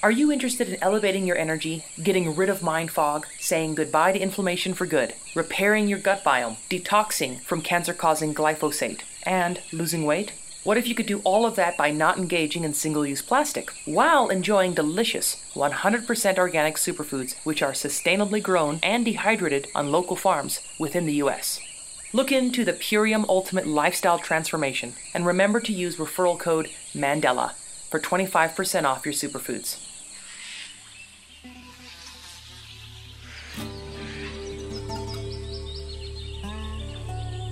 Are you interested in elevating your energy, getting rid of mind fog, saying goodbye to inflammation for good, repairing your gut biome, detoxing from cancer causing glyphosate, and losing weight? What if you could do all of that by not engaging in single use plastic while enjoying delicious 100% organic superfoods which are sustainably grown and dehydrated on local farms within the US? Look into the Purium Ultimate Lifestyle Transformation and remember to use referral code MANDELA for 25% off your superfoods.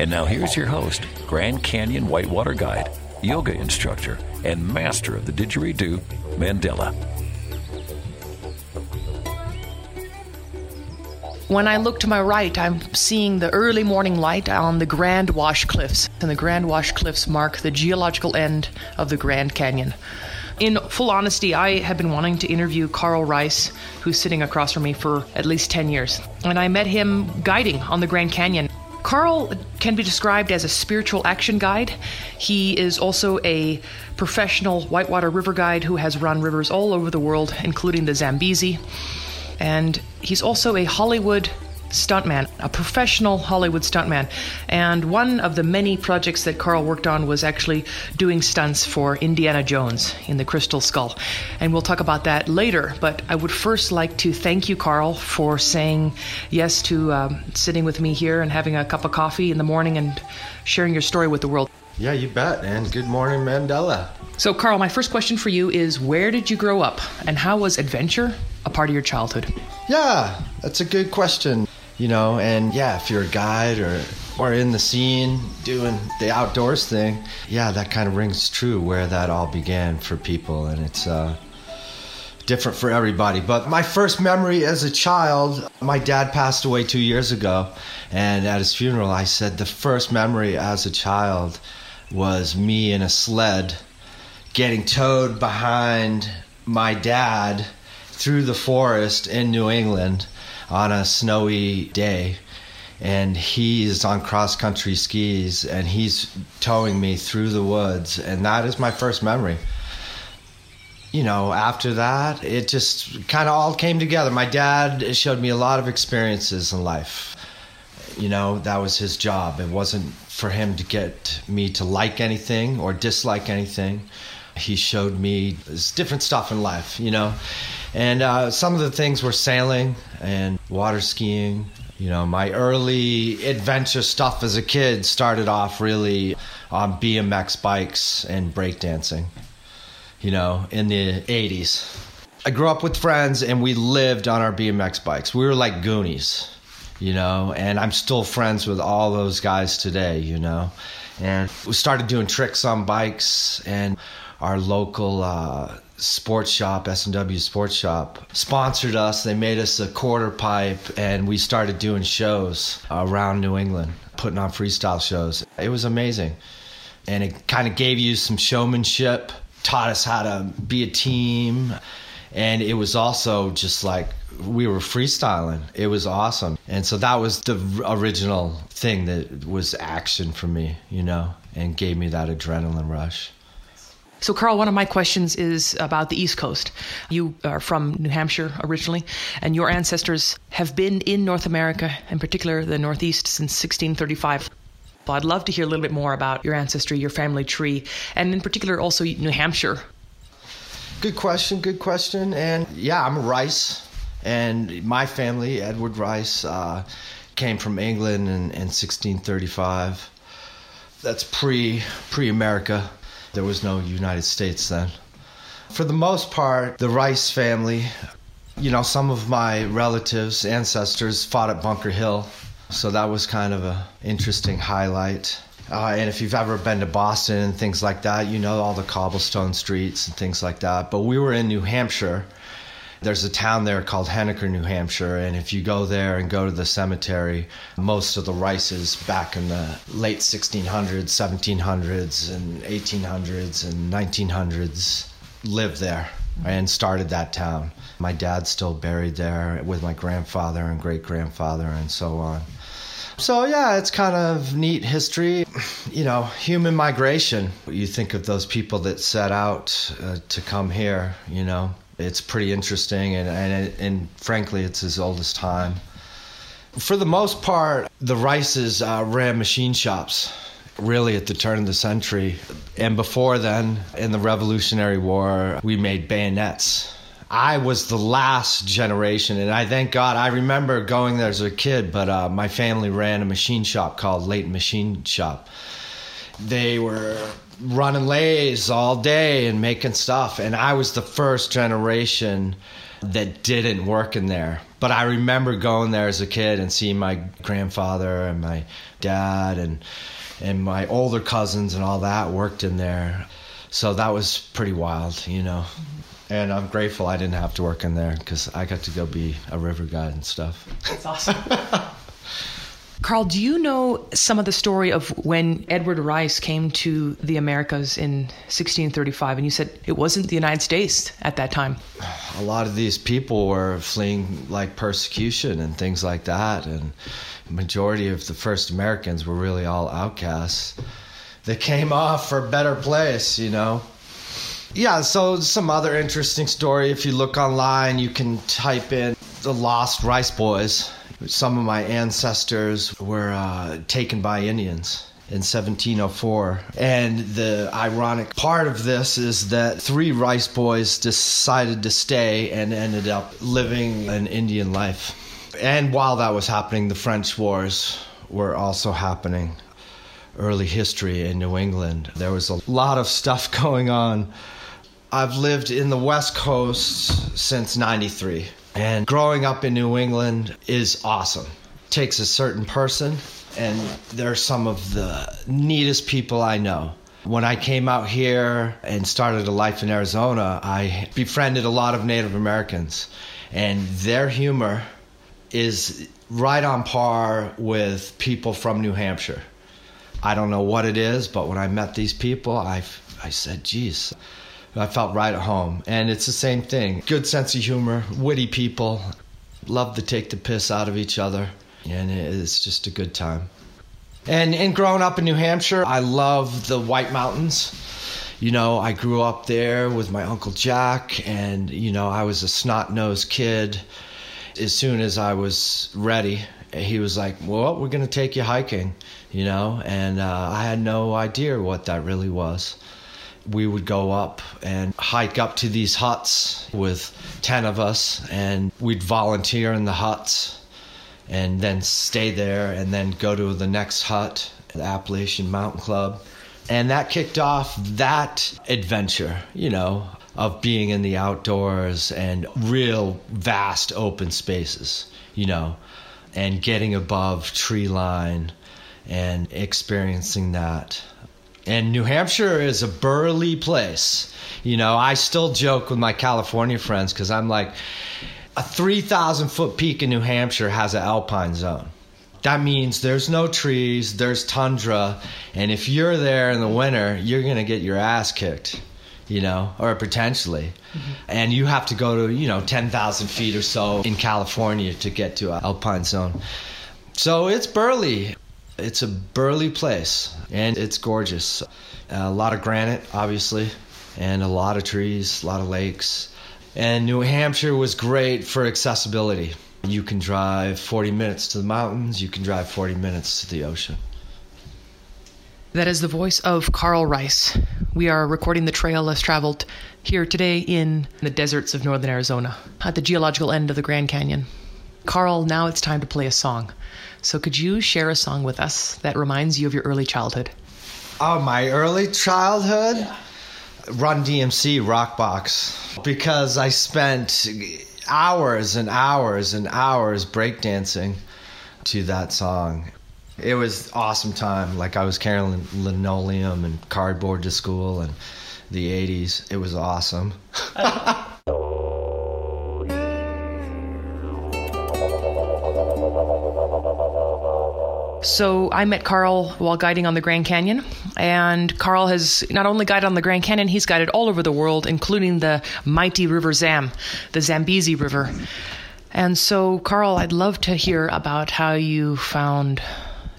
And now here's your host, Grand Canyon Whitewater Guide, yoga instructor, and master of the didgeridoo, Mandela. When I look to my right, I'm seeing the early morning light on the Grand Wash Cliffs, and the Grand Wash Cliffs mark the geological end of the Grand Canyon. In full honesty, I have been wanting to interview Carl Rice, who's sitting across from me for at least 10 years. And I met him guiding on the Grand Canyon. Carl can be described as a spiritual action guide. He is also a professional whitewater river guide who has run rivers all over the world, including the Zambezi. And he's also a Hollywood stuntman, a professional Hollywood stuntman. And one of the many projects that Carl worked on was actually doing stunts for Indiana Jones in the Crystal Skull. And we'll talk about that later. But I would first like to thank you, Carl, for saying yes to um, sitting with me here and having a cup of coffee in the morning and sharing your story with the world. Yeah, you bet. And good morning, Mandela. So, Carl, my first question for you is where did you grow up and how was adventure a part of your childhood? Yeah, that's a good question. You know, and yeah, if you're a guide or or in the scene doing the outdoors thing, yeah, that kind of rings true where that all began for people, and it's uh, different for everybody. But my first memory as a child, my dad passed away two years ago, and at his funeral, I said the first memory as a child was me in a sled getting towed behind my dad through the forest in New England on a snowy day. And he's on cross country skis and he's towing me through the woods. And that is my first memory. You know, after that, it just kind of all came together. My dad showed me a lot of experiences in life. You know, that was his job. It wasn't for him to get me to like anything or dislike anything. He showed me different stuff in life, you know. And uh, some of the things were sailing and water skiing. You know, my early adventure stuff as a kid started off really on BMX bikes and breakdancing, you know, in the 80s. I grew up with friends and we lived on our BMX bikes. We were like Goonies, you know, and I'm still friends with all those guys today, you know. And we started doing tricks on bikes and our local uh, sports shop, S&W Sports Shop, sponsored us. They made us a quarter pipe, and we started doing shows around New England, putting on freestyle shows. It was amazing. And it kind of gave you some showmanship, taught us how to be a team. And it was also just like we were freestyling. It was awesome. And so that was the original thing that was action for me, you know, and gave me that adrenaline rush. So, Carl, one of my questions is about the East Coast. You are from New Hampshire originally, and your ancestors have been in North America, in particular the Northeast, since 1635. But I'd love to hear a little bit more about your ancestry, your family tree, and in particular also New Hampshire. Good question, good question. And yeah, I'm Rice, and my family, Edward Rice, uh, came from England in, in 1635. That's pre pre America. There was no United States then. For the most part, the Rice family, you know, some of my relatives, ancestors fought at Bunker Hill. So that was kind of a interesting highlight. Uh, and if you've ever been to Boston and things like that, you know all the cobblestone streets and things like that. But we were in New Hampshire, There's a town there called Henniker, New Hampshire, and if you go there and go to the cemetery, most of the Rices back in the late 1600s, 1700s, and 1800s and 1900s lived there and started that town. My dad's still buried there with my grandfather and great grandfather and so on. So, yeah, it's kind of neat history. You know, human migration. You think of those people that set out uh, to come here, you know, it's pretty interesting, and, and, and frankly, it's as old as time. For the most part, the Rices uh, ran machine shops really at the turn of the century. And before then, in the Revolutionary War, we made bayonets. I was the last generation, and I thank God. I remember going there as a kid, but uh, my family ran a machine shop called Late Machine Shop. They were running lathes all day and making stuff. And I was the first generation that didn't work in there. But I remember going there as a kid and seeing my grandfather and my dad and and my older cousins and all that worked in there. So that was pretty wild, you know. And I'm grateful I didn't have to work in there because I got to go be a river guide and stuff. That's awesome. Carl, do you know some of the story of when Edward Rice came to the Americas in 1635? And you said it wasn't the United States at that time. A lot of these people were fleeing like persecution and things like that. And majority of the first Americans were really all outcasts. They came off for a better place, you know. Yeah, so some other interesting story. If you look online, you can type in the Lost Rice Boys some of my ancestors were uh, taken by Indians in 1704. And the ironic part of this is that three rice boys decided to stay and ended up living an Indian life. And while that was happening, the French wars were also happening. Early history in New England, there was a lot of stuff going on. I've lived in the West Coast since 93. And growing up in New England is awesome. Takes a certain person, and they're some of the neatest people I know. When I came out here and started a life in Arizona, I befriended a lot of Native Americans, and their humor is right on par with people from New Hampshire. I don't know what it is, but when I met these people, I, I said, geez, I felt right at home. And it's the same thing good sense of humor, witty people, love to take the piss out of each other. And it's just a good time. And, and growing up in New Hampshire, I love the White Mountains. You know, I grew up there with my Uncle Jack, and, you know, I was a snot nosed kid. As soon as I was ready, he was like, Well, we're going to take you hiking, you know, and uh, I had no idea what that really was we would go up and hike up to these huts with 10 of us and we'd volunteer in the huts and then stay there and then go to the next hut the appalachian mountain club. And that kicked off that adventure you know of being in the outdoors and real vast open spaces you know and getting above tree line and experiencing that and New Hampshire is a burly place. You know, I still joke with my California friends because I'm like, a 3,000 foot peak in New Hampshire has an alpine zone. That means there's no trees, there's tundra, and if you're there in the winter, you're going to get your ass kicked, you know, or potentially. Mm-hmm. And you have to go to, you know, 10,000 feet or so in California to get to an alpine zone. So it's burly. It's a burly place and it's gorgeous. A lot of granite, obviously, and a lot of trees, a lot of lakes. And New Hampshire was great for accessibility. You can drive 40 minutes to the mountains, you can drive 40 minutes to the ocean. That is the voice of Carl Rice. We are recording the trail less traveled here today in the deserts of northern Arizona at the geological end of the Grand Canyon. Carl, now it's time to play a song. So could you share a song with us that reminds you of your early childhood? Oh, my early childhood? Yeah. Run DMC Rockbox. Because I spent hours and hours and hours breakdancing to that song. It was awesome time. Like I was carrying linoleum and cardboard to school and the 80s. It was awesome. So I met Carl while guiding on the Grand Canyon, and Carl has not only guided on the Grand Canyon, he's guided all over the world, including the mighty River Zam, the Zambezi River. And so, Carl, I'd love to hear about how you found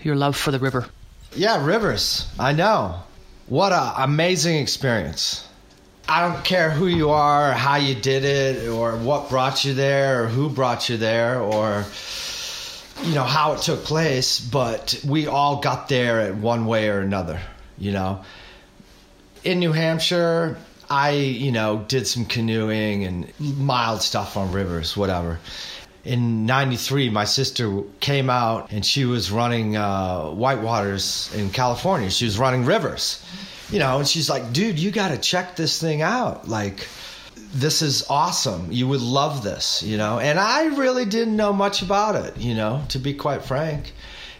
your love for the river. Yeah, rivers. I know. What an amazing experience. I don't care who you are, or how you did it, or what brought you there, or who brought you there, or you know how it took place, but we all got there at one way or another, you know. In New Hampshire, I, you know, did some canoeing and mild stuff on rivers, whatever. In 93, my sister came out and she was running uh, whitewaters in California. She was running rivers, you know, and she's like, dude, you got to check this thing out. Like, this is awesome. You would love this, you know. And I really didn't know much about it, you know, to be quite frank.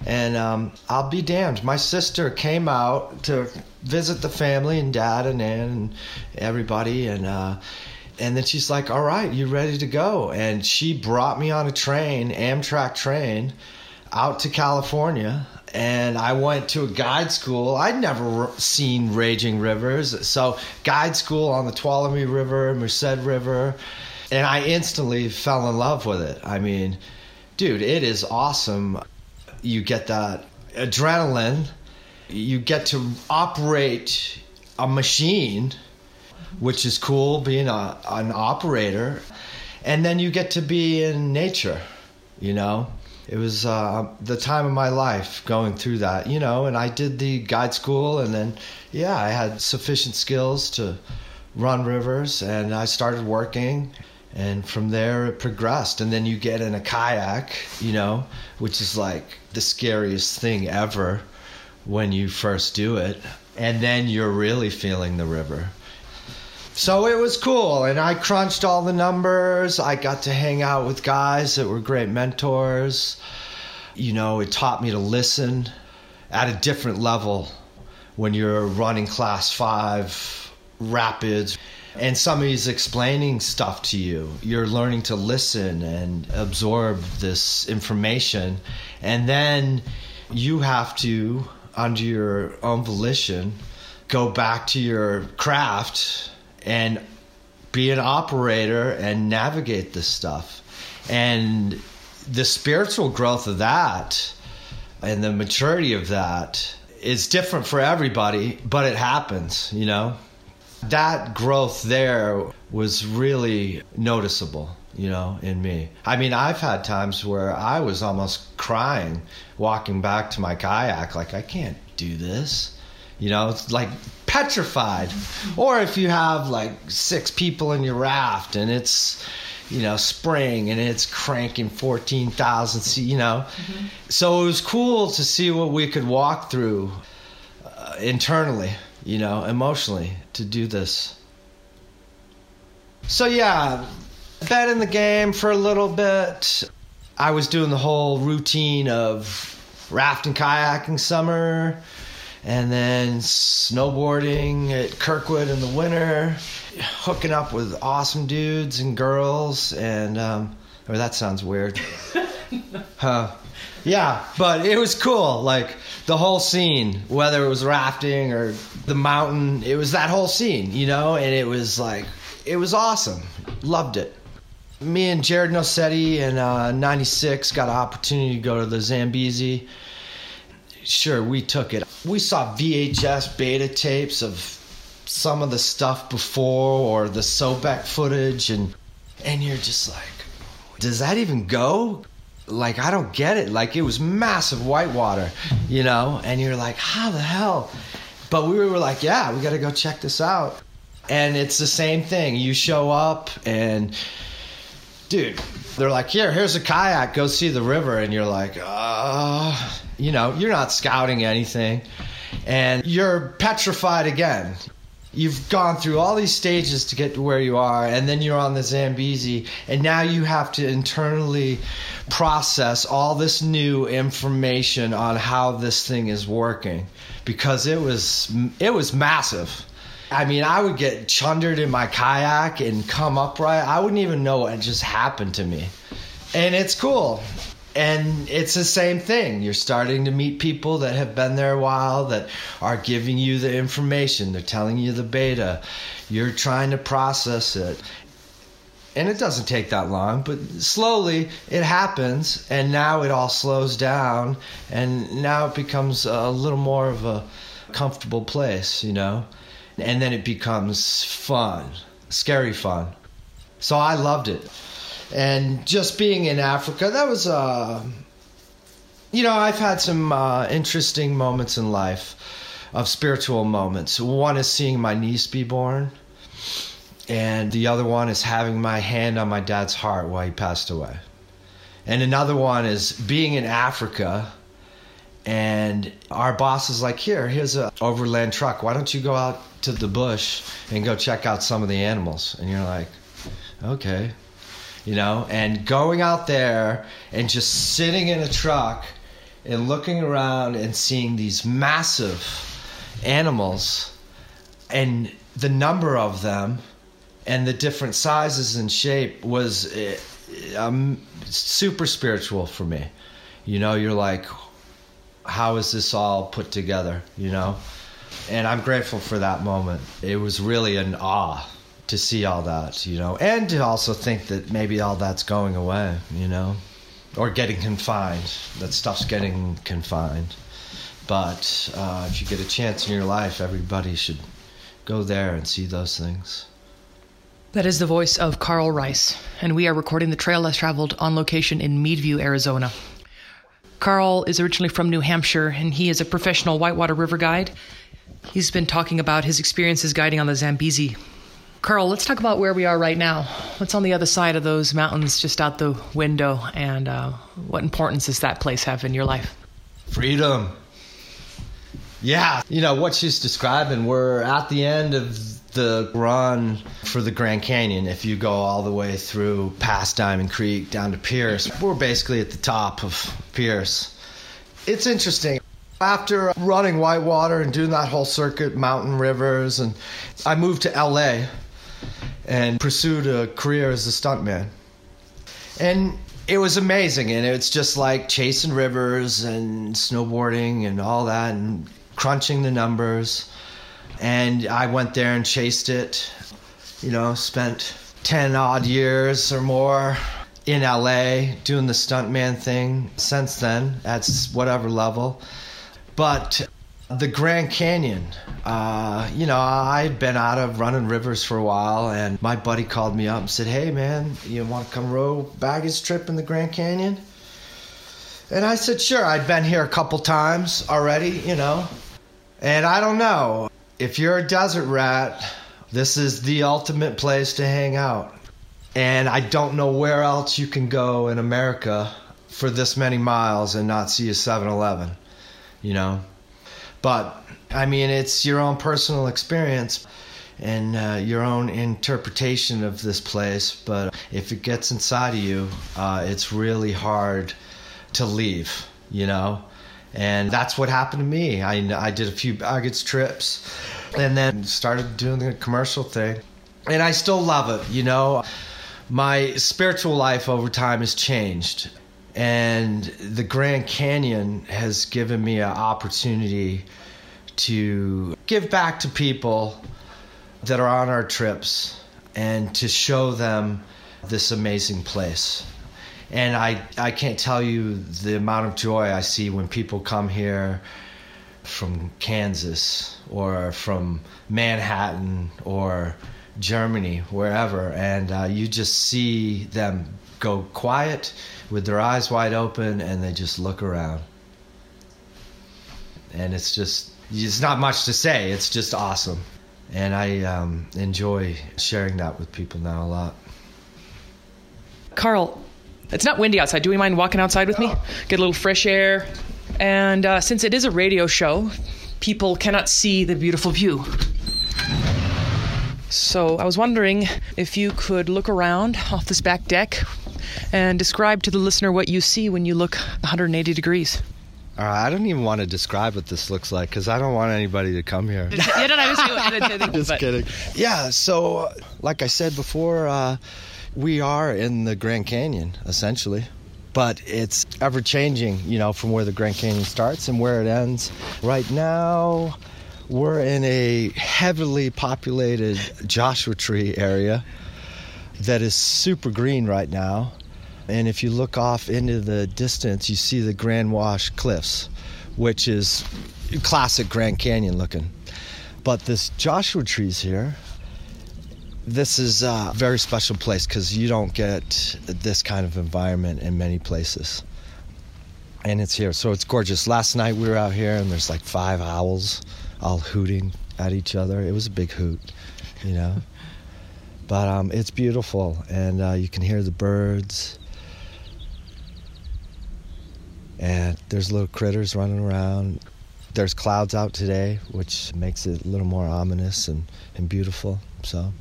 And um, I'll be damned. My sister came out to visit the family and dad and Ann and everybody, and uh, and then she's like, "All right, you ready to go?" And she brought me on a train, Amtrak train, out to California and I went to a guide school. I'd never seen raging rivers, so guide school on the Tuolumne River, Merced River, and I instantly fell in love with it. I mean, dude, it is awesome. You get that adrenaline. You get to operate a machine, which is cool being a, an operator, and then you get to be in nature, you know it was uh, the time of my life going through that, you know. And I did the guide school, and then, yeah, I had sufficient skills to run rivers, and I started working. And from there, it progressed. And then you get in a kayak, you know, which is like the scariest thing ever when you first do it. And then you're really feeling the river. So it was cool, and I crunched all the numbers. I got to hang out with guys that were great mentors. You know, it taught me to listen at a different level when you're running class five rapids and somebody's explaining stuff to you. You're learning to listen and absorb this information, and then you have to, under your own volition, go back to your craft and be an operator and navigate this stuff. And the spiritual growth of that and the maturity of that is different for everybody, but it happens, you know? That growth there was really noticeable, you know, in me. I mean, I've had times where I was almost crying walking back to my kayak, like, I can't do this. You know, it's like petrified. Or if you have like six people in your raft and it's, you know, spring and it's cranking 14,000, you know. Mm-hmm. So it was cool to see what we could walk through uh, internally, you know, emotionally to do this. So yeah, bet in the game for a little bit. I was doing the whole routine of rafting, kayaking summer, and then snowboarding at Kirkwood in the winter, hooking up with awesome dudes and girls, and um, or that sounds weird. huh. Yeah, but it was cool. Like the whole scene, whether it was rafting or the mountain, it was that whole scene, you know, and it was like, it was awesome. Loved it. Me and Jared Nosetti in uh, 96 got an opportunity to go to the Zambezi sure we took it. We saw VHS beta tapes of some of the stuff before or the Sobek footage and and you're just like does that even go? Like I don't get it. Like it was massive whitewater, you know, and you're like how the hell? But we were like, yeah, we got to go check this out. And it's the same thing. You show up and dude, they're like, here, here's a kayak, go see the river. And you're like, uh, you know, you're not scouting anything. And you're petrified again. You've gone through all these stages to get to where you are, and then you're on the Zambezi, and now you have to internally process all this new information on how this thing is working because it was it was massive I mean, I would get chundered in my kayak and come upright. I wouldn't even know what just happened to me. And it's cool. and it's the same thing. You're starting to meet people that have been there a while that are giving you the information. They're telling you the beta. You're trying to process it. And it doesn't take that long, but slowly it happens, and now it all slows down, and now it becomes a little more of a comfortable place, you know? And then it becomes fun, scary fun. So I loved it and just being in Africa, that was uh, you know, I've had some uh, interesting moments in life of spiritual moments. One is seeing my niece be born, and the other one is having my hand on my dad's heart while he passed away. And another one is being in Africa and our boss is like, "Here, here's a overland truck. Why don't you go out to the bush and go check out some of the animals?" And you're like, "Okay." you know, and going out there and just sitting in a truck and looking around and seeing these massive animals and the number of them and the different sizes and shape was eh, um, super spiritual for me. You know, you're like, how is this all put together? You know, and I'm grateful for that moment. It was really an awe to see all that, you know, and to also think that maybe all that's going away, you know, or getting confined. That stuff's getting confined. But uh, if you get a chance in your life, everybody should go there and see those things. That is the voice of Carl Rice, and we are recording the trail less traveled on location in Meadview, Arizona. Carl is originally from New Hampshire, and he is a professional whitewater river guide. He's been talking about his experiences guiding on the Zambezi Carl, let's talk about where we are right now. What's on the other side of those mountains just out the window, and uh, what importance does that place have in your life? Freedom. Yeah, you know what she's describing. We're at the end of the run for the Grand Canyon. If you go all the way through past Diamond Creek down to Pearce, we're basically at the top of Pearce. It's interesting. After running Whitewater and doing that whole circuit, mountain rivers, and I moved to LA and pursued a career as a stuntman. And it was amazing, and it's just like chasing rivers and snowboarding and all that, and crunching the numbers. And I went there and chased it, you know, spent 10 odd years or more in LA doing the stuntman thing since then at whatever level. But the Grand Canyon. Uh, you know, I'd been out of running rivers for a while, and my buddy called me up and said, Hey, man, you want to come row baggage trip in the Grand Canyon? And I said, Sure. I'd been here a couple times already, you know. And I don't know. If you're a desert rat, this is the ultimate place to hang out. And I don't know where else you can go in America for this many miles and not see a 7 Eleven, you know? But I mean, it's your own personal experience and uh, your own interpretation of this place. But if it gets inside of you, uh, it's really hard to leave, you know? And that's what happened to me. I, I did a few baggage trips and then started doing the commercial thing. And I still love it, you know? My spiritual life over time has changed. And the Grand Canyon has given me an opportunity to give back to people that are on our trips and to show them this amazing place. And I, I can't tell you the amount of joy I see when people come here from Kansas or from Manhattan or Germany, wherever, and uh, you just see them go quiet with their eyes wide open and they just look around. And it's just, it's not much to say. It's just awesome. And I um, enjoy sharing that with people now a lot. Carl, it's not windy outside. Do we mind walking outside with me? Get a little fresh air. And uh, since it is a radio show, people cannot see the beautiful view. So I was wondering if you could look around off this back deck and describe to the listener what you see when you look 180 degrees. All right, I don't even want to describe what this looks like because I don't want anybody to come here. Just kidding. Yeah, so like I said before, uh, we are in the Grand Canyon essentially, but it's ever changing, you know, from where the Grand Canyon starts and where it ends. Right now, we're in a heavily populated Joshua Tree area that is super green right now. And if you look off into the distance, you see the Grand Wash Cliffs, which is classic Grand Canyon looking. But this Joshua trees here, this is a very special place because you don't get this kind of environment in many places. And it's here, so it's gorgeous. Last night we were out here and there's like five owls all hooting at each other. It was a big hoot, you know. but um, it's beautiful, and uh, you can hear the birds. And there's little critters running around. There's clouds out today, which makes it a little more ominous and, and beautiful. So,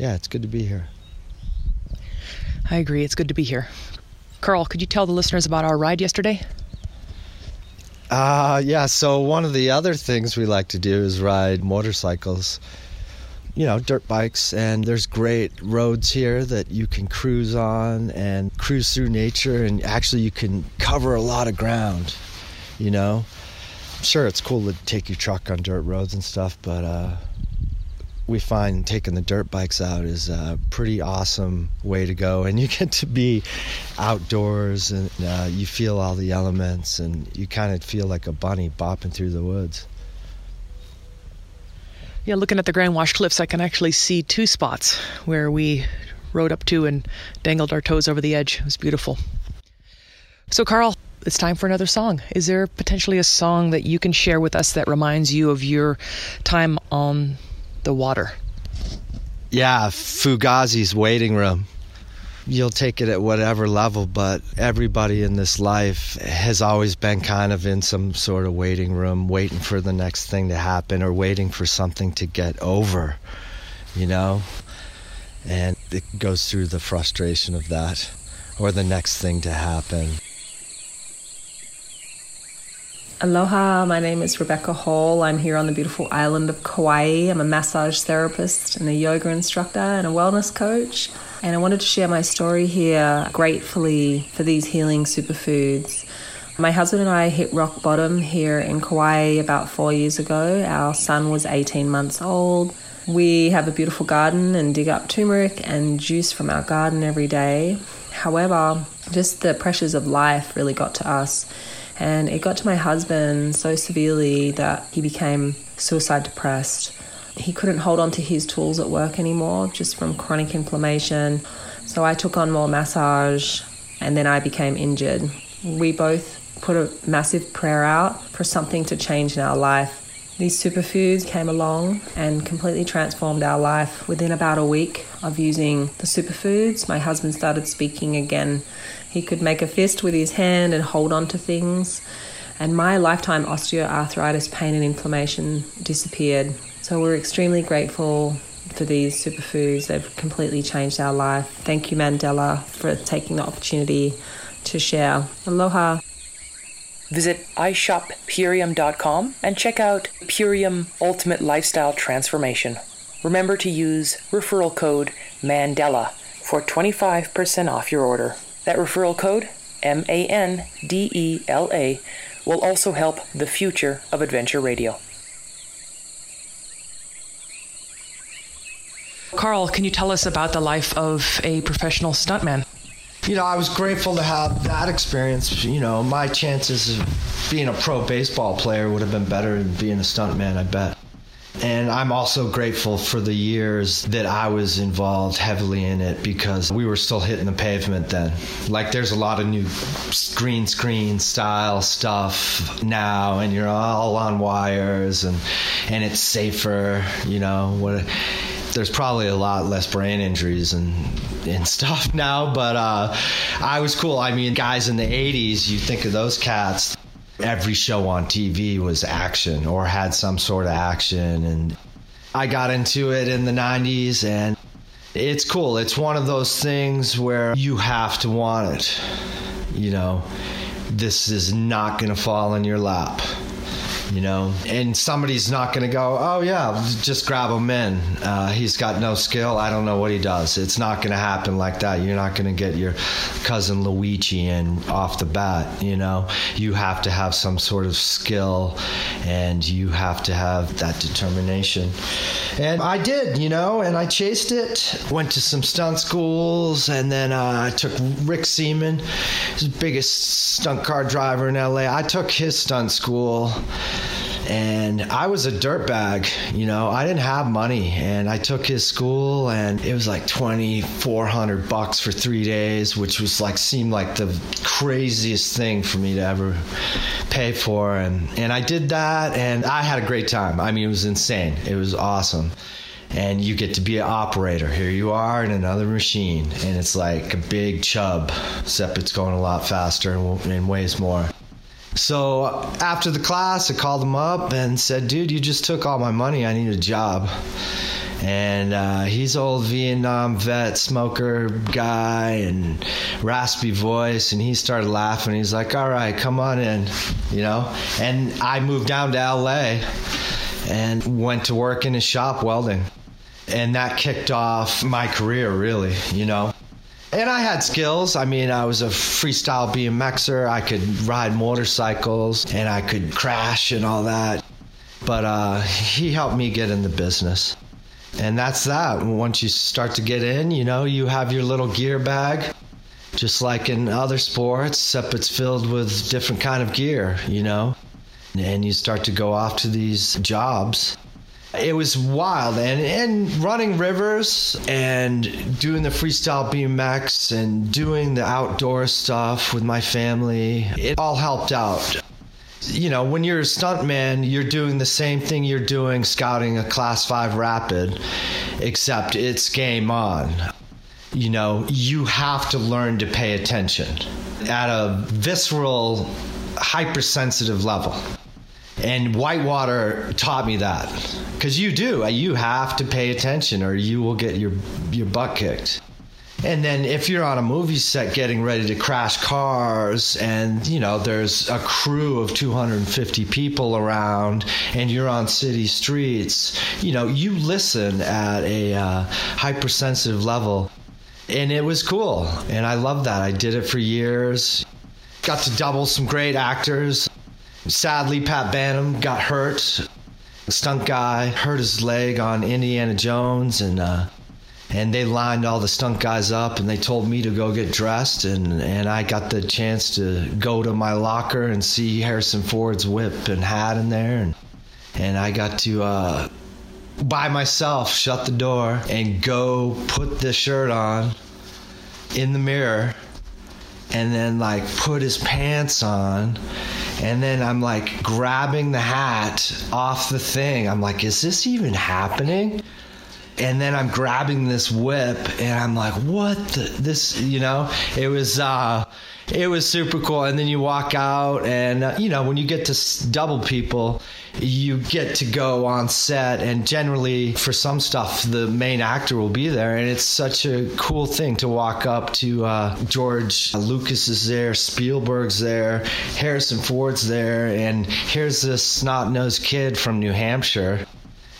yeah, it's good to be here. I agree. It's good to be here. Carl, could you tell the listeners about our ride yesterday? Uh, yeah, so one of the other things we like to do is ride motorcycles, you know, dirt bikes, and there's great roads here that you can cruise on and cruise through nature, and actually you can cover a lot of ground, you know. Sure, it's cool to take your truck on dirt roads and stuff, but uh, we find taking the dirt bikes out is a pretty awesome way to go. And you get to be outdoors and uh, you feel all the elements and you kind of feel like a bunny bopping through the woods. Yeah looking at the grand wash cliffs i can actually see two spots where we rode up to and dangled our toes over the edge. It was beautiful. So carl it's time for another song. Is there potentially a song that you can share with us that reminds you of your time on the water. Yeah, Fugazi's waiting room. You'll take it at whatever level, but everybody in this life has always been kind of in some sort of waiting room, waiting for the next thing to happen or waiting for something to get over, you know? And it goes through the frustration of that or the next thing to happen. Aloha, my name is Rebecca Hall. I'm here on the beautiful island of Kauai. I'm a massage therapist and a yoga instructor and a wellness coach. And I wanted to share my story here gratefully for these healing superfoods. My husband and I hit rock bottom here in Kauai about four years ago. Our son was 18 months old. We have a beautiful garden and dig up turmeric and juice from our garden every day. However, just the pressures of life really got to us and it got to my husband so severely that he became suicide depressed. He couldn't hold on to his tools at work anymore just from chronic inflammation. So I took on more massage and then I became injured. We both put a massive prayer out for something to change in our life. These superfoods came along and completely transformed our life. Within about a week of using the superfoods, my husband started speaking again he could make a fist with his hand and hold on to things. And my lifetime osteoarthritis, pain, and inflammation disappeared. So we're extremely grateful for these superfoods. They've completely changed our life. Thank you, Mandela, for taking the opportunity to share. Aloha. Visit ishoppurium.com and check out Purium Ultimate Lifestyle Transformation. Remember to use referral code MANDELA for 25% off your order. That referral code, M A N D E L A, will also help the future of Adventure Radio. Carl, can you tell us about the life of a professional stuntman? You know, I was grateful to have that experience. You know, my chances of being a pro baseball player would have been better than being a stuntman, I bet. And I'm also grateful for the years that I was involved heavily in it because we were still hitting the pavement then. Like there's a lot of new green screen style stuff now and you're all on wires and and it's safer, you know, what there's probably a lot less brain injuries and and stuff now, but uh, I was cool. I mean, guys in the 80s, you think of those cats every show on TV was action or had some sort of action. And I got into it in the 90s and it's cool. It's one of those things where you have to want it. You know, this is not going to fall in your lap. You know, and somebody's not going to go, oh, yeah, just grab him in. Uh, he's got no skill. I don't know what he does. It's not going to happen like that. You're not going to get your cousin Luigi in off the bat, you know. You have to have some sort of skill and you have to have that determination. And I did, you know, and I chased it, went to some stunt schools, and then uh, I took Rick Seaman, biggest stunt car driver in LA. I took his stunt school and I was a dirtbag, you know. I didn't have money, and I took his school, and it was like twenty four hundred bucks for three days, which was like seemed like the craziest thing for me to ever pay for, and and I did that, and I had a great time. I mean, it was insane. It was awesome. And you get to be an operator. Here you are in another machine, and it's like a big chub, except it's going a lot faster and, weighs more. So after the class, I called him up and said, "Dude, you just took all my money. I need a job." And uh, he's old Vietnam vet, smoker guy, and raspy voice. And he started laughing. He's like, "All right, come on in," you know. And I moved down to LA and went to work in his shop welding. And that kicked off my career, really, you know. And I had skills. I mean, I was a freestyle BMXer. I could ride motorcycles and I could crash and all that. But uh, he helped me get in the business. And that's that. Once you start to get in, you know, you have your little gear bag, just like in other sports, except it's filled with different kind of gear, you know. And you start to go off to these jobs it was wild and, and running rivers and doing the freestyle BMX and doing the outdoor stuff with my family, it all helped out. You know, when you're a stuntman, you're doing the same thing you're doing scouting a class five rapid, except it's game on. You know, you have to learn to pay attention at a visceral, hypersensitive level. And Whitewater taught me that because you do. You have to pay attention, or you will get your your butt kicked. And then if you're on a movie set getting ready to crash cars and you know there's a crew of 250 people around and you're on city streets, you know, you listen at a uh, hypersensitive level. And it was cool. And I love that. I did it for years. Got to double some great actors. Sadly, Pat Banham got hurt. The stunt guy hurt his leg on Indiana Jones, and uh, and they lined all the stunt guys up, and they told me to go get dressed, and and I got the chance to go to my locker and see Harrison Ford's whip and hat in there, and and I got to. Uh, by myself, shut the door and go put the shirt on in the mirror and then like put his pants on and then I'm like grabbing the hat off the thing. I'm like, is this even happening? And then I'm grabbing this whip and I'm like, what the, this, you know, it was, uh, it was super cool. And then you walk out, and uh, you know, when you get to double people, you get to go on set. And generally, for some stuff, the main actor will be there, and it's such a cool thing to walk up to uh, George Lucas is there, Spielberg's there, Harrison Ford's there, and here's this snot nosed kid from New Hampshire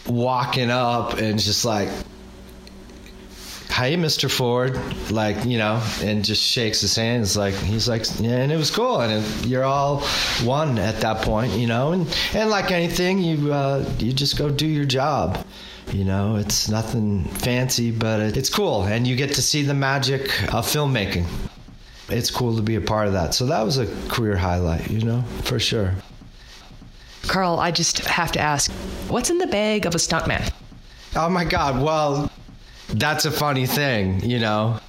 walking up and just like hey mr ford like you know and just shakes his hand. It's like he's like yeah and it was cool. And it, you're all one at that point you know? And and like anything you uh, you just go do your job. You know it's nothing fancy but it, it's cool. And you get to see the magic of filmmaking. It's cool to be a part of that. So that was a career highlight you know for sure. Carl, I just have to ask, what's in the bag of a stuntman? Oh my God. Well, that's a funny thing, you know.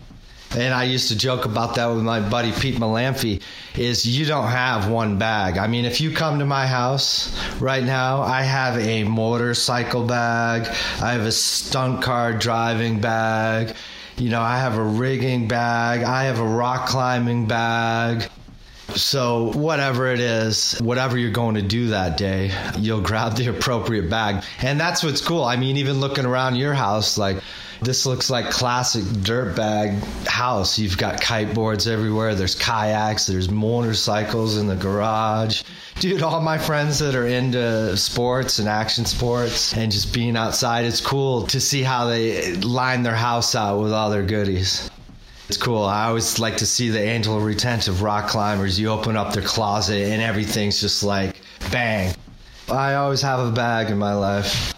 And I used to joke about that with my buddy Pete Malamphy is you don't have one bag. I mean, if you come to my house right now, I have a motorcycle bag, I have a stunt car driving bag, you know, I have a rigging bag, I have a rock climbing bag. So, whatever it is, whatever you're going to do that day, you'll grab the appropriate bag. And that's what's cool. I mean, even looking around your house, like, this looks like classic dirtbag house. You've got kiteboards everywhere. There's kayaks. There's motorcycles in the garage. Dude, all my friends that are into sports and action sports and just being outside, it's cool to see how they line their house out with all their goodies. It's cool. I always like to see the angel retentive rock climbers. You open up their closet and everything's just like bang. I always have a bag in my life.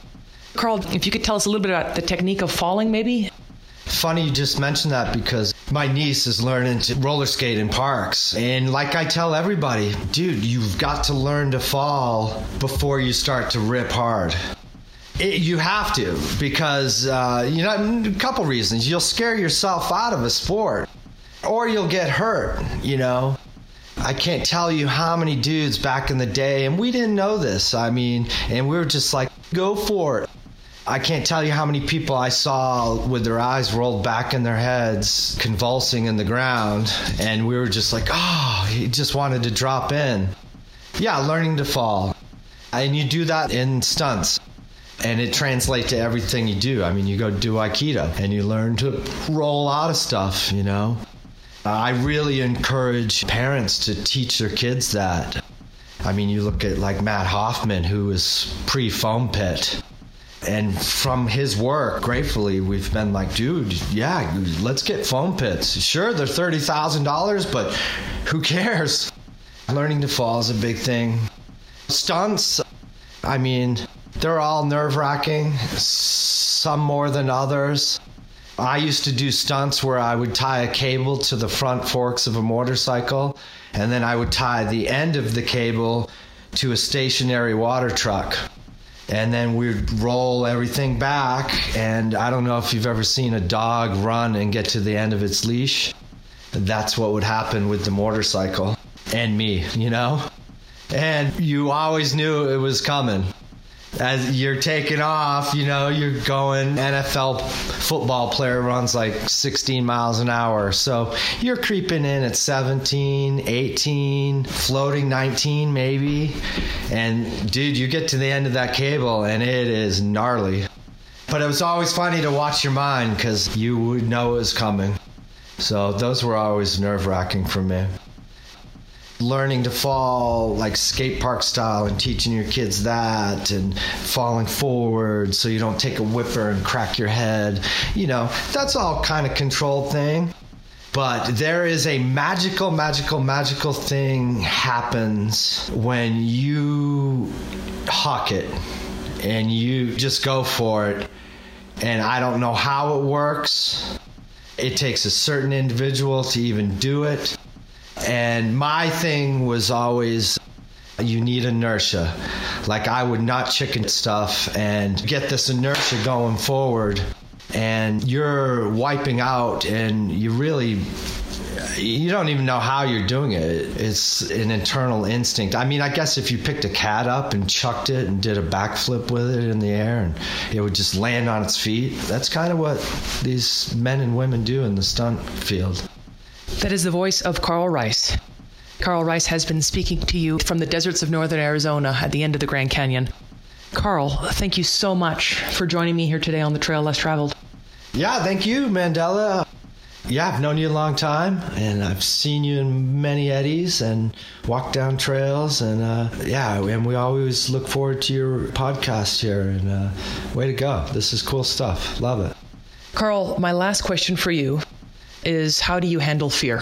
Carl, if you could tell us a little bit about the technique of falling, maybe? Funny you just mentioned that because my niece is learning to roller skate in parks. And like I tell everybody, dude, you've got to learn to fall before you start to rip hard. It, you have to because, uh, you know, a couple reasons. You'll scare yourself out of a sport or you'll get hurt, you know. I can't tell you how many dudes back in the day, and we didn't know this. I mean, and we were just like, go for it. I can't tell you how many people I saw with their eyes rolled back in their heads, convulsing in the ground, and we were just like, oh, he just wanted to drop in. Yeah, learning to fall. And you do that in stunts. And it translates to everything you do. I mean, you go do Aikido and you learn to roll out of stuff, you know? I really encourage parents to teach their kids that. I mean, you look at like Matt Hoffman, who was pre foam pit and from his work, gratefully, we've been like, dude, yeah, let's get foam pits. Sure, they're $30,000, but who cares? Learning to fall is a big thing. Stunts, I mean, they're all nerve wracking, some more than others. I used to do stunts where I would tie a cable to the front forks of a motorcycle, and then I would tie the end of the cable to a stationary water truck and then we'd roll everything back. And I don't know if you've ever seen a dog run and get to the end of its leash. That's what would happen with the motorcycle and me, you know? And you always knew it was coming as you're taking off, you know, you're going NFL football player runs like 16 miles an hour. So you're creeping in at 17, 18, floating 19 maybe. And dude, you get to the end of that cable and it is gnarly. But it was always funny to watch your mind because you would know it was coming. So those were always nerve wracking for me learning to fall like skate park style and teaching your kids that and falling forward so you don't take a whipper and crack your head. You know, that's all kind of controlled thing. But there is a magical, magical, magical thing happens when you hawk it and you just go for it. And I don't know how it works. It takes a certain individual to even do it. And my thing was always you need inertia. Like I would not chicken stuff and get this inertia going forward. And you're wiping out, and you really you don't even know how you're doing it. It's an internal instinct. I mean, I guess if you picked a cat up and chucked it and did a backflip with it in the air and it would just land on its feet, that's kind of what these men and women do in the stunt field. That is the voice of Carl Rice. Carl Rice has been speaking to you from the deserts of northern Arizona at the end of the Grand Canyon. Carl, thank you so much for joining me here today on the Trail Less Traveled. Yeah, thank you, Mandela. Yeah, I've known you a long time, and I've seen you in many eddies and walked down trails, and uh, yeah, and we always look forward to your podcast here. And uh, way to go! This is cool stuff. Love it. Carl, my last question for you is how do you handle fear?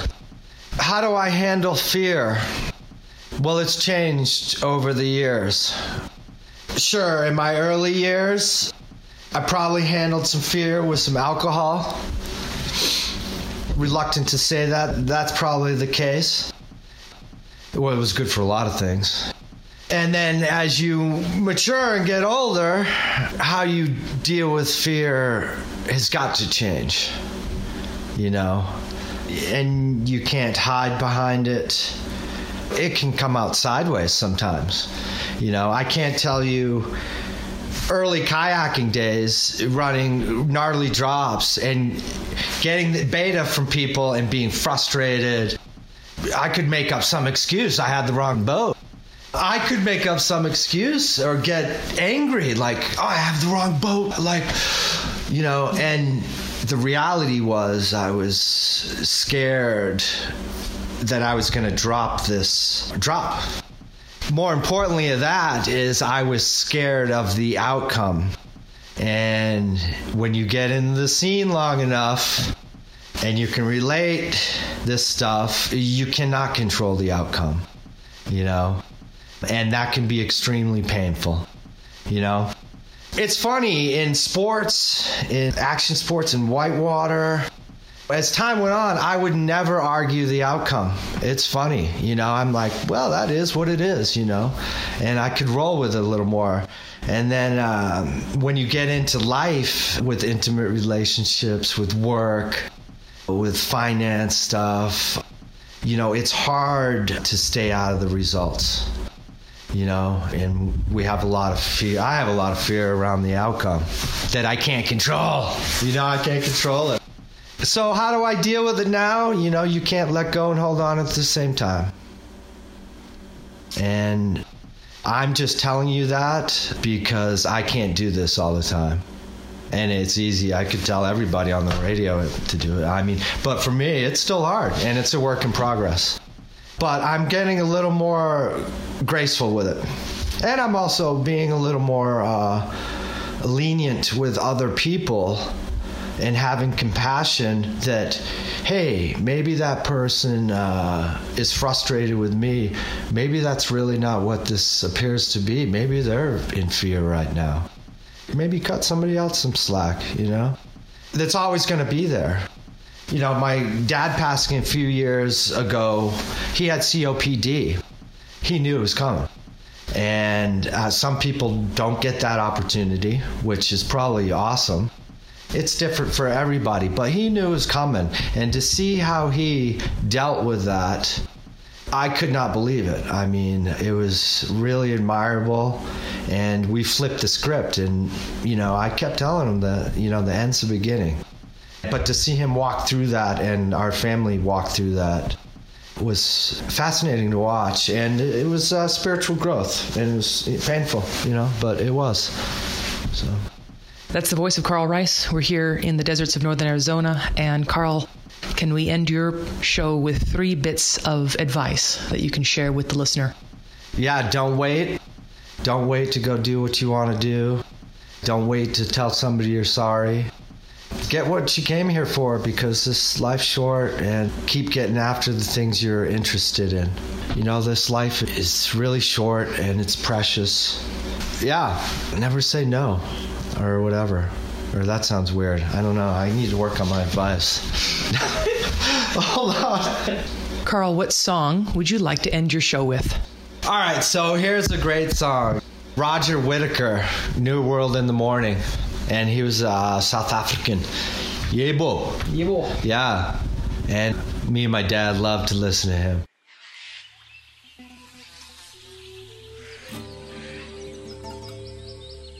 How do I handle fear? Well, it's changed over the years. Sure, in my early years, I probably handled some fear with some alcohol. Reluctant to say that, that's probably the case. Well, it was good for a lot of things. And then as you mature and get older, how you deal with fear has got to change you know, and you can't hide behind it. It can come out sideways sometimes. You know, I can't tell you early kayaking days running gnarly drops and getting the beta from people and being frustrated. I could make up some excuse. I had the wrong boat. I could make up some excuse or get angry, like, oh, I have the wrong boat. Like, You know, and the reality was I was scared that I was going to drop this drop. More importantly, of that is I was scared of the outcome. And when you get in the scene long enough and you can relate this stuff, you cannot control the outcome, you know? And that can be extremely painful, you know? It's funny in sports, in action sports, in whitewater. As time went on, I would never argue the outcome. It's funny, you know. I'm like, well, that is what it is, you know, and I could roll with it a little more. And then um, when you get into life with intimate relationships, with work, with finance stuff, you know, it's hard to stay out of the results you know, and we have a lot of fear. I have a lot of fear around the outcome that I can't control. You know, I can't control it. So, how do I deal with it now? You know, you can't let go and hold on at the same time. And I'm just telling you that because I can't do this all the time. And it's easy. I could tell everybody on the radio to do it. I mean, but for me, it's still hard and it's a work in progress but I'm getting a little more graceful with it. And I'm also being a little more uh, lenient with other people and having compassion that, hey, maybe that person uh, is frustrated with me. Maybe that's really not what this appears to be. Maybe they're in fear right now. Maybe cut somebody else some slack, you know? That's always going to be there you know, my dad passing a few years ago, he had COPD. He knew it was coming. And uh, some people don't get that opportunity, which is probably awesome. It's different for everybody, but he knew it was coming. And to see how he dealt with that, I could not believe it. I mean, it was really admirable. And we flipped the script. And, you know, I kept telling him that, you know, the end's the beginning. But to see him walk through that and our family walk through that was fascinating to watch. And it was uh, spiritual growth and it was painful, you know, but it was. So. That's the voice of Carl Rice. We're here in the deserts of northern Arizona. And Carl, can we end your show with three bits of advice that you can share with the listener? Yeah, don't wait. Don't wait to go do what you want to do. Don't wait to tell somebody you're sorry get what you came here for because this life's short and keep getting after the things you're interested in. You know, this life is really short and it's precious. Yeah, never say no or whatever. Or that sounds weird. I don't know. I need to work on my advice. Hold on. Carl, what song would you like to end your show with? All right, so here's a great song Roger Whittaker, New World in the Morning and he was uh, South African. Yebo. Yebo. Yeah. And me and my dad loved to listen to him.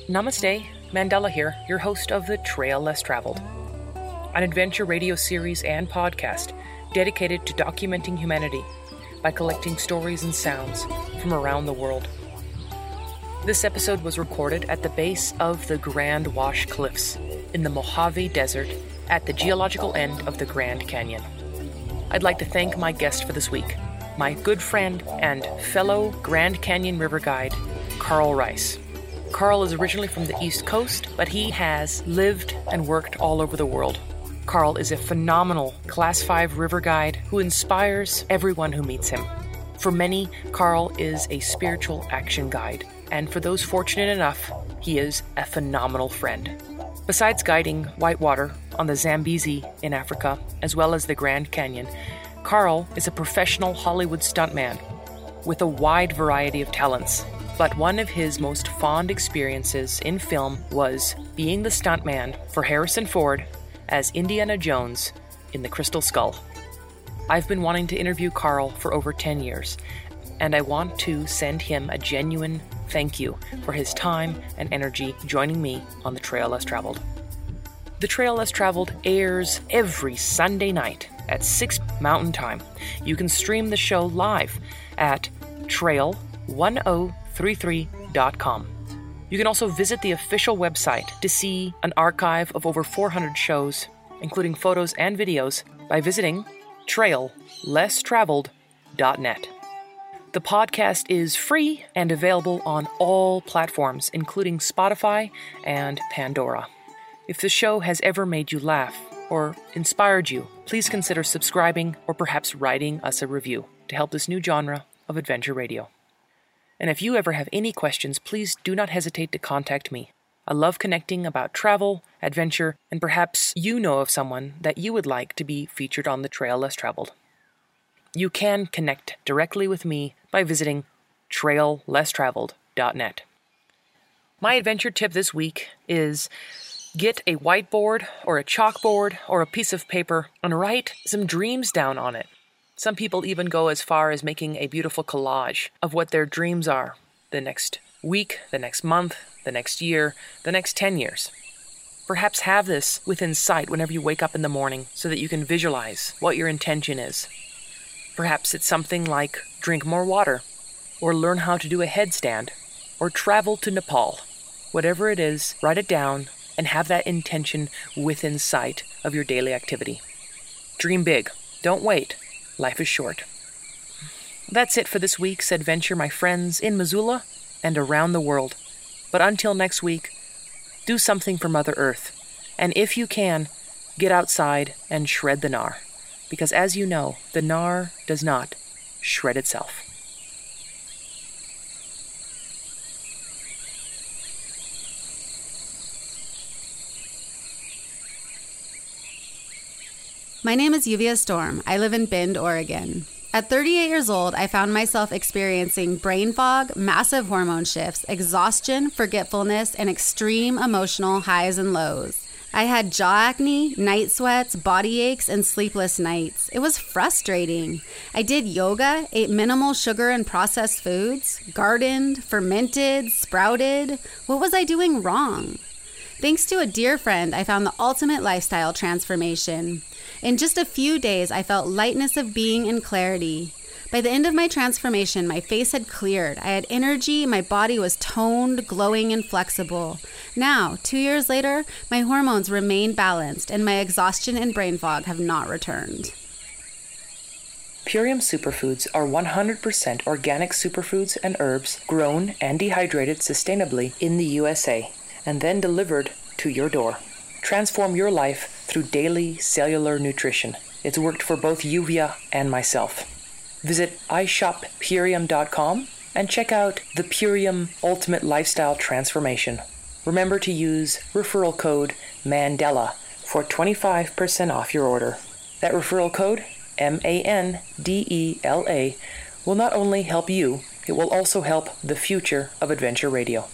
Namaste, Mandela here, your host of The Trail Less Traveled, an adventure radio series and podcast dedicated to documenting humanity by collecting stories and sounds from around the world. This episode was recorded at the base of the Grand Wash Cliffs in the Mojave Desert at the geological end of the Grand Canyon. I'd like to thank my guest for this week, my good friend and fellow Grand Canyon river guide, Carl Rice. Carl is originally from the East Coast, but he has lived and worked all over the world. Carl is a phenomenal Class 5 river guide who inspires everyone who meets him. For many, Carl is a spiritual action guide and for those fortunate enough, he is a phenomenal friend. Besides guiding whitewater on the Zambezi in Africa, as well as the Grand Canyon, Carl is a professional Hollywood stuntman with a wide variety of talents. But one of his most fond experiences in film was being the stuntman for Harrison Ford as Indiana Jones in The Crystal Skull. I've been wanting to interview Carl for over 10 years, and I want to send him a genuine thank you for his time and energy joining me on The Trail Less Traveled. The Trail Less Traveled airs every Sunday night at 6 Mountain Time. You can stream the show live at trail1033.com. You can also visit the official website to see an archive of over 400 shows, including photos and videos, by visiting traillesstraveled.net. The podcast is free and available on all platforms, including Spotify and Pandora. If the show has ever made you laugh or inspired you, please consider subscribing or perhaps writing us a review to help this new genre of adventure radio. And if you ever have any questions, please do not hesitate to contact me. I love connecting about travel, adventure, and perhaps you know of someone that you would like to be featured on the Trail Less Traveled. You can connect directly with me by visiting traillesstraveled.net. My adventure tip this week is get a whiteboard or a chalkboard or a piece of paper and write some dreams down on it. Some people even go as far as making a beautiful collage of what their dreams are the next week, the next month, the next year, the next 10 years. Perhaps have this within sight whenever you wake up in the morning so that you can visualize what your intention is. Perhaps it's something like drink more water, or learn how to do a headstand, or travel to Nepal. Whatever it is, write it down and have that intention within sight of your daily activity. Dream big. Don't wait. Life is short. That's it for this week's adventure, my friends, in Missoula and around the world. But until next week, do something for Mother Earth. And if you can, get outside and shred the gnar. Because as you know, the gnar does not shred itself. My name is Yuvia Storm. I live in Bend, Oregon. At 38 years old, I found myself experiencing brain fog, massive hormone shifts, exhaustion, forgetfulness, and extreme emotional highs and lows. I had jaw acne, night sweats, body aches, and sleepless nights. It was frustrating. I did yoga, ate minimal sugar and processed foods, gardened, fermented, sprouted. What was I doing wrong? Thanks to a dear friend, I found the ultimate lifestyle transformation. In just a few days, I felt lightness of being and clarity. By the end of my transformation, my face had cleared. I had energy, my body was toned, glowing, and flexible. Now, two years later, my hormones remain balanced, and my exhaustion and brain fog have not returned. Purium superfoods are 100% organic superfoods and herbs grown and dehydrated sustainably in the USA and then delivered to your door. Transform your life through daily cellular nutrition. It's worked for both Yuvia and myself. Visit ishoppurium.com and check out the Purium Ultimate Lifestyle Transformation. Remember to use referral code MANDELA for 25% off your order. That referral code, M A N D E L A, will not only help you, it will also help the future of Adventure Radio.